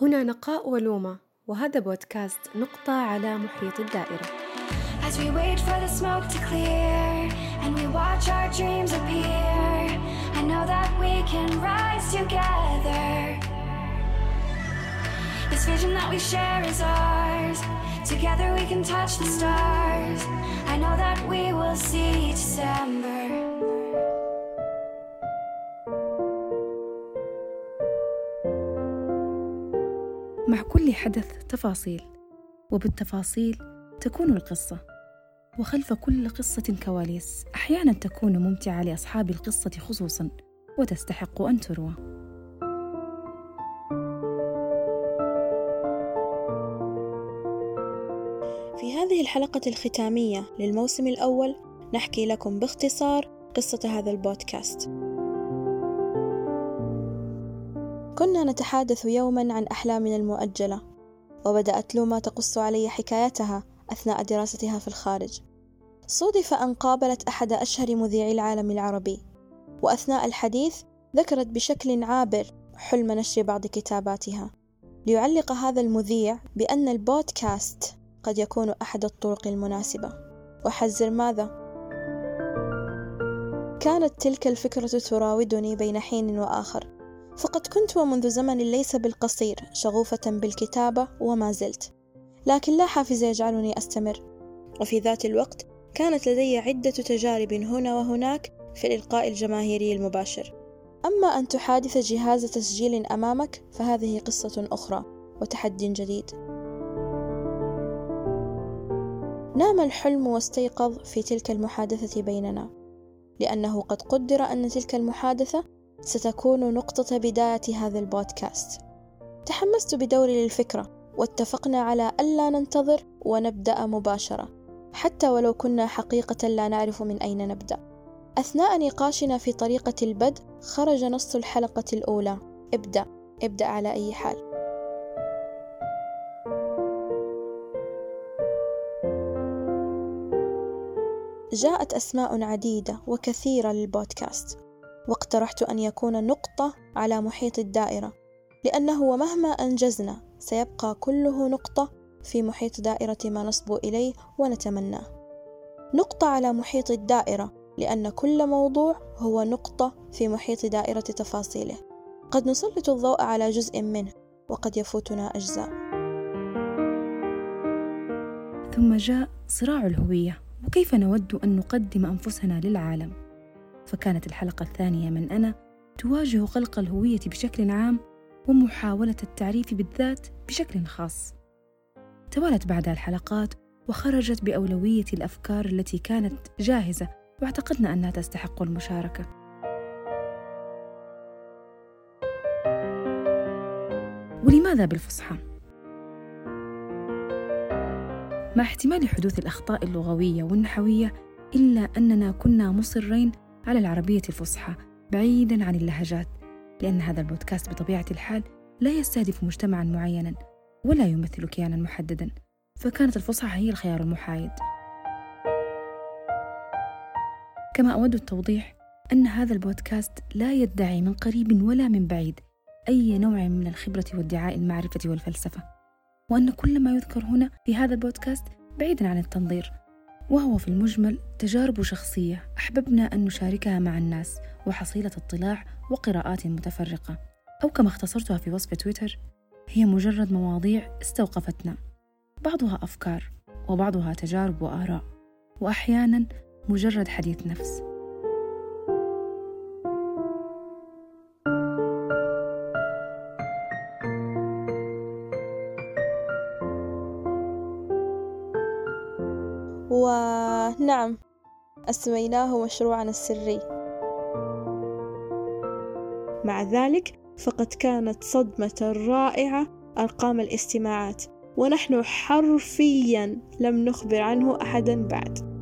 هنا نقاء ولومة وهذا بودكاست نقطة على محيط الدائرة As we wait for the smoke to clear and we watch our dreams appear, I know that we can rise together. This vision that we share is ours. Together we can touch the stars. I know that we will see December. مع كل حدث تفاصيل وبالتفاصيل تكون القصة. وخلف كل قصة كواليس أحيانا تكون ممتعة لأصحاب القصة خصوصا وتستحق أن تروى. في هذه الحلقة الختامية للموسم الأول نحكي لكم باختصار قصة هذا البودكاست. كنا نتحادث يوما عن أحلامنا المؤجلة وبدأت لوما تقص علي حكايتها أثناء دراستها في الخارج. صودف أن قابلت أحد أشهر مذيعي العالم العربي وأثناء الحديث ذكرت بشكل عابر حلم نشر بعض كتاباتها. ليعلق هذا المذيع بأن البودكاست قد يكون أحد الطرق المناسبة. وحذر ماذا؟ كانت تلك الفكرة تراودني بين حين وآخر. فقد كنت ومنذ زمن ليس بالقصير شغوفة بالكتابة وما زلت. لكن لا حافز يجعلني أستمر. وفي ذات الوقت كانت لدي عدة تجارب هنا وهناك في الإلقاء الجماهيري المباشر. أما أن تحادث جهاز تسجيل أمامك فهذه قصة أخرى وتحدي جديد. نام الحلم واستيقظ في تلك المحادثة بيننا. لأنه قد قدر أن تلك المحادثة ستكون نقطة بداية هذا البودكاست. تحمست بدوري للفكرة واتفقنا على ألا ننتظر ونبدأ مباشرة. حتى ولو كنا حقيقة لا نعرف من أين نبدأ. أثناء نقاشنا في طريقة البدء خرج نص الحلقة الأولى. ابدأ. ابدأ على أي حال. جاءت أسماء عديدة وكثيرة للبودكاست. واقترحت أن يكون نقطة على محيط الدائرة لأنه ومهما أنجزنا سيبقى كله نقطة في محيط دائرة ما نصبو إليه ونتمناه. نقطة على محيط الدائرة لأن كل موضوع هو نقطة في محيط دائرة تفاصيله. قد نسلط الضوء على جزء منه وقد يفوتنا أجزاء. ثم جاء صراع الهوية وكيف نود أن نقدم أنفسنا للعالم؟ فكانت الحلقة الثانية من أنا تواجه قلق الهوية بشكل عام ومحاولة التعريف بالذات بشكل خاص توالت بعدها الحلقات وخرجت بأولوية الأفكار التي كانت جاهزة واعتقدنا أنها تستحق المشاركة ولماذا بالفصحى؟ مع احتمال حدوث الأخطاء اللغوية والنحوية إلا أننا كنا مصرين على العربية الفصحى بعيدا عن اللهجات لأن هذا البودكاست بطبيعة الحال لا يستهدف مجتمعا معينا ولا يمثل كيانا محددا فكانت الفصحى هي الخيار المحايد. كما أود التوضيح أن هذا البودكاست لا يدعي من قريب ولا من بعيد أي نوع من الخبرة وادعاء المعرفة والفلسفة وأن كل ما يذكر هنا في هذا البودكاست بعيدا عن التنظير وهو في المجمل تجارب شخصية أحببنا أن نشاركها مع الناس وحصيلة اطلاع وقراءات متفرقة. أو كما اختصرتها في وصف تويتر هي مجرد مواضيع استوقفتنا. بعضها أفكار وبعضها تجارب وآراء. وأحيانا مجرد حديث نفس. أسميناه مشروعنا السري. مع ذلك فقد كانت صدمة رائعة أرقام الاستماعات ونحن حرفيا لم نخبر عنه أحدا بعد.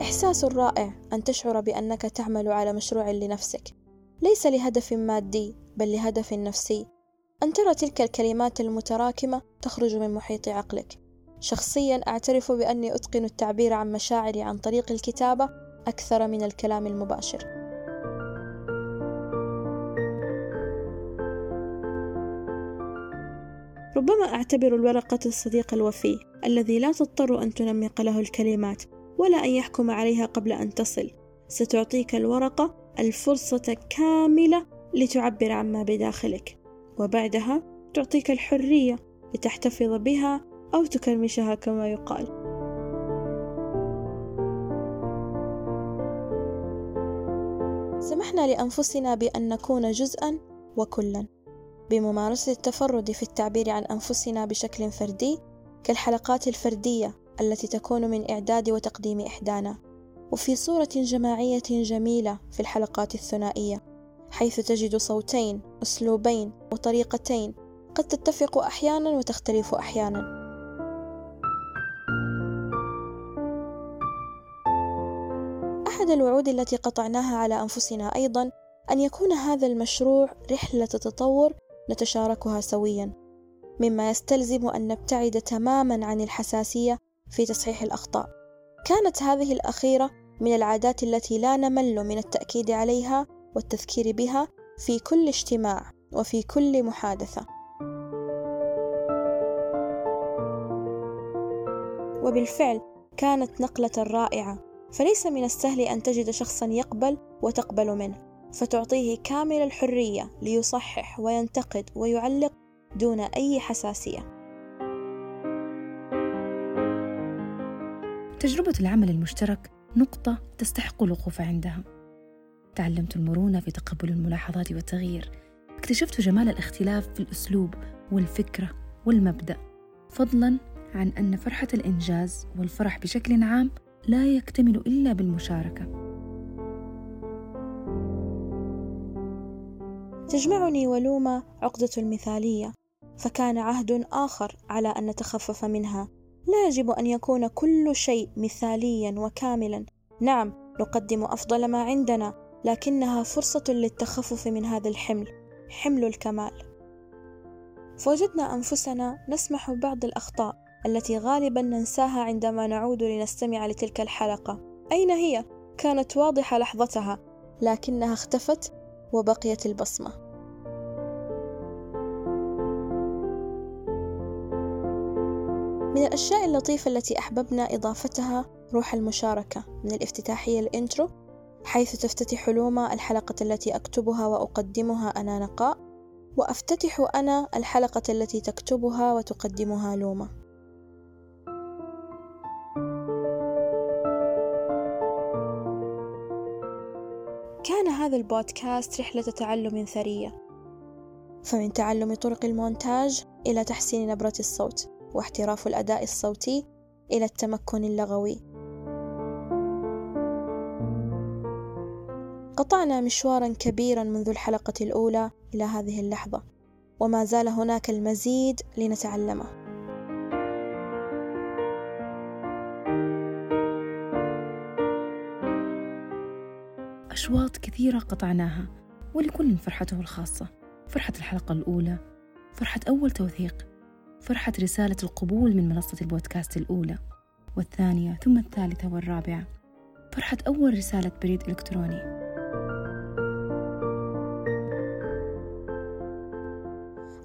إحساس رائع أن تشعر بأنك تعمل على مشروع لنفسك. ليس لهدف مادي بل لهدف نفسي. أن ترى تلك الكلمات المتراكمة تخرج من محيط عقلك. شخصيا أعترف بأني أتقن التعبير عن مشاعري عن طريق الكتابة أكثر من الكلام المباشر. ربما أعتبر الورقة الصديق الوفي الذي لا تضطر أن تنمق له الكلمات ولا أن يحكم عليها قبل أن تصل. ستعطيك الورقة الفرصة كاملة لتعبر عما بداخلك. وبعدها تعطيك الحرية لتحتفظ بها أو تكرمشها كما يقال. سمحنا لأنفسنا بأن نكون جزءا وكلا بممارسة التفرد في التعبير عن أنفسنا بشكل فردي كالحلقات الفردية التي تكون من إعداد وتقديم إحدانا وفي صورة جماعية جميلة في الحلقات الثنائية. حيث تجد صوتين أسلوبين وطريقتين قد تتفق أحيانا وتختلف أحيانا. أحد الوعود التي قطعناها على أنفسنا أيضا أن يكون هذا المشروع رحلة تطور نتشاركها سويا مما يستلزم أن نبتعد تماما عن الحساسية في تصحيح الأخطاء. كانت هذه الأخيرة من العادات التي لا نمل من التأكيد عليها والتذكير بها في كل اجتماع وفي كل محادثة وبالفعل كانت نقلة رائعة فليس من السهل أن تجد شخصا يقبل وتقبل منه فتعطيه كامل الحرية ليصحح وينتقد ويعلق دون أي حساسية. تجربة العمل المشترك نقطة تستحق الوقوف عندها. تعلمت المرونة في تقبل الملاحظات والتغيير. اكتشفت جمال الاختلاف في الأسلوب والفكرة والمبدأ، فضلاً عن أن فرحة الإنجاز والفرح بشكل عام لا يكتمل إلا بالمشاركة. تجمعني ولوما عقدة المثالية فكان عهد آخر على أن نتخفف منها لا يجب أن يكون كل شيء مثاليا وكاملا نعم نقدم أفضل ما عندنا لكنها فرصة للتخفف من هذا الحمل حمل الكمال. فوجدنا أنفسنا نسمح ببعض الأخطاء التي غالبا ننساها عندما نعود لنستمع لتلك الحلقة. أين هي؟ كانت واضحة لحظتها لكنها اختفت وبقيت البصمة. من الأشياء اللطيفة التي أحببنا إضافتها روح المشاركة من الافتتاحية الإنترو. حيث تفتتح لوما الحلقة التي أكتبها وأقدمها أنا نقاء وأفتتح أنا الحلقة التي تكتبها وتقدمها لوما. كان هذا البودكاست رحلة تعلم ثرية. فمن تعلم طرق المونتاج إلى تحسين نبرة الصوت واحتراف الأداء الصوتي إلى التمكن اللغوي. قطعنا مشوارا كبيرا منذ الحلقة الأولى إلى هذه اللحظة وما زال هناك المزيد لنتعلمه. أشواط كثيرة قطعناها ولكل فرحته الخاصة. فرحة الحلقة الأولى فرحة أول توثيق فرحة رسالة القبول من منصة البودكاست الأولى والثانية ثم الثالثة والرابعة. فرحة أول رسالة بريد إلكتروني.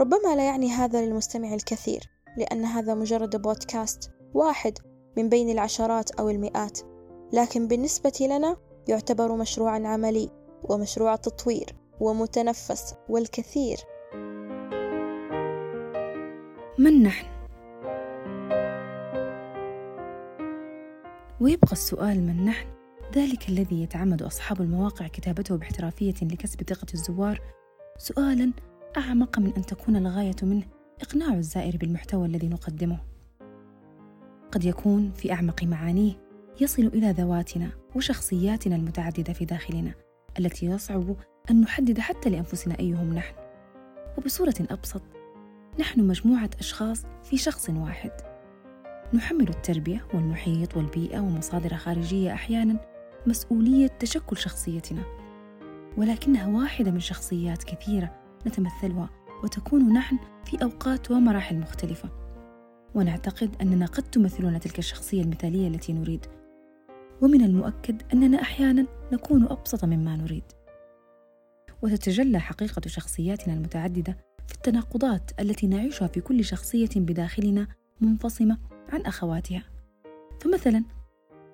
ربما لا يعني هذا للمستمع الكثير لأن هذا مجرد بودكاست واحد من بين العشرات أو المئات لكن بالنسبة لنا يعتبر مشروعا عملي ومشروع تطوير ومتنفس والكثير. من نحن؟ ويبقى السؤال من نحن؟ ذلك الذي يتعمد أصحاب المواقع كتابته باحترافية لكسب ثقة الزوار. سؤالا أعمق من أن تكون الغاية منه إقناع الزائر بالمحتوى الذي نقدمه. قد يكون في أعمق معانيه يصل إلى ذواتنا وشخصياتنا المتعددة في داخلنا التي يصعب أن نحدد حتى لأنفسنا أيهم نحن. وبصورة أبسط نحن مجموعة أشخاص في شخص واحد. نحمل التربية والمحيط والبيئة ومصادر خارجية أحيانا مسؤولية تشكل شخصيتنا. ولكنها واحدة من شخصيات كثيرة نتمثلها وتكون نحن في أوقات ومراحل مختلفة. ونعتقد أننا قد تمثلنا تلك الشخصية المثالية التي نريد. ومن المؤكد أننا أحيانا نكون أبسط مما نريد. وتتجلى حقيقة شخصياتنا المتعددة في التناقضات التي نعيشها في كل شخصية بداخلنا منفصمة عن أخواتها. فمثلا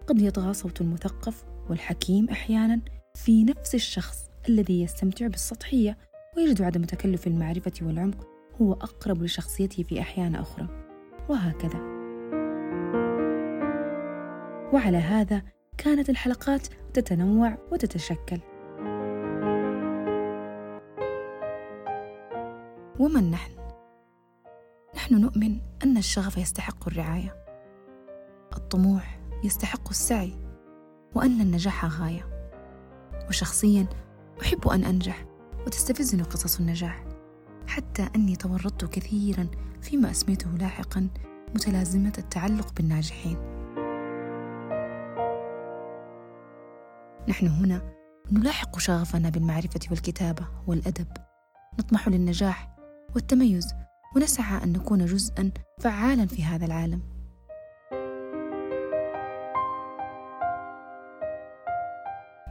قد يطغى صوت المثقف والحكيم أحيانا في نفس الشخص الذي يستمتع بالسطحية ويجد عدم تكلف المعرفة والعمق هو أقرب لشخصيته في أحيان أخرى. وهكذا. وعلى هذا كانت الحلقات تتنوع وتتشكل. ومن نحن؟ نحن نؤمن أن الشغف يستحق الرعاية. الطموح يستحق السعي. وأن النجاح غاية. وشخصيا أحب أن أنجح. وتستفزني قصص النجاح. حتى أني تورطت كثيرا فيما أسميته لاحقا متلازمة التعلق بالناجحين. نحن هنا نلاحق شغفنا بالمعرفة والكتابة والأدب. نطمح للنجاح والتميز ونسعى أن نكون جزءا فعالا في هذا العالم.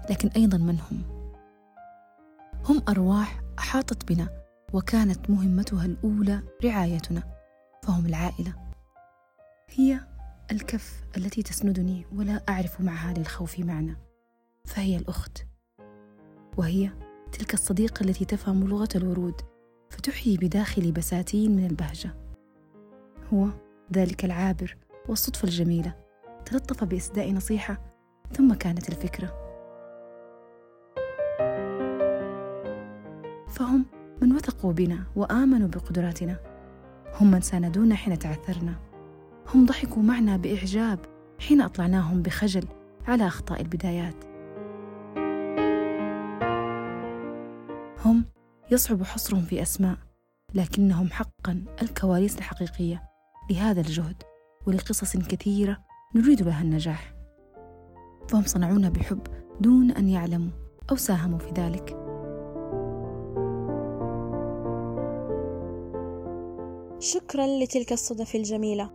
لكن أيضا من هم؟ هم أرواح أحاطت بنا وكانت مهمتها الأولى رعايتنا فهم العائلة. هي الكف التي تسندني ولا أعرف معها للخوف معنى فهي الأخت. وهي تلك الصديقة التي تفهم لغة الورود فتحيي بداخلي بساتين من البهجة. هو ذلك العابر والصدفة الجميلة تلطف بإسداء نصيحة ثم كانت الفكرة. فهم من وثقوا بنا وآمنوا بقدراتنا. هم من ساندونا حين تعثرنا. هم ضحكوا معنا بإعجاب حين أطلعناهم بخجل على أخطاء البدايات. هم يصعب حصرهم في أسماء لكنهم حقا الكواليس الحقيقية لهذا الجهد ولقصص كثيرة نريد لها النجاح. فهم صنعونا بحب دون أن يعلموا أو ساهموا في ذلك. شكرا لتلك الصدف الجميلة.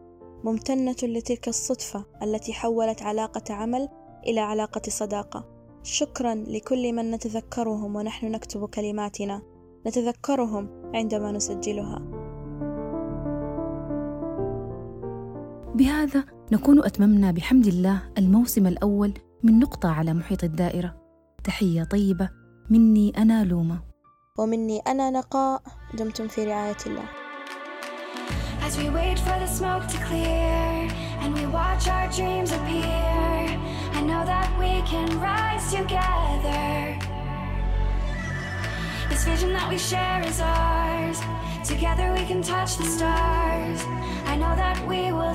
ممتنة لتلك الصدفة التي حولت علاقة عمل إلى علاقة صداقة. شكرا لكل من نتذكرهم ونحن نكتب كلماتنا. نتذكرهم عندما نسجلها. بهذا نكون أتممنا بحمد الله الموسم الأول من نقطة على محيط الدائرة. تحية طيبة. مني أنا لومة ومني أنا نقاء. دمتم في رعاية الله. As we wait for the smoke to clear and we watch our dreams appear, I know that we can rise together. This vision that we share is ours. Together we can touch the stars. I know that we will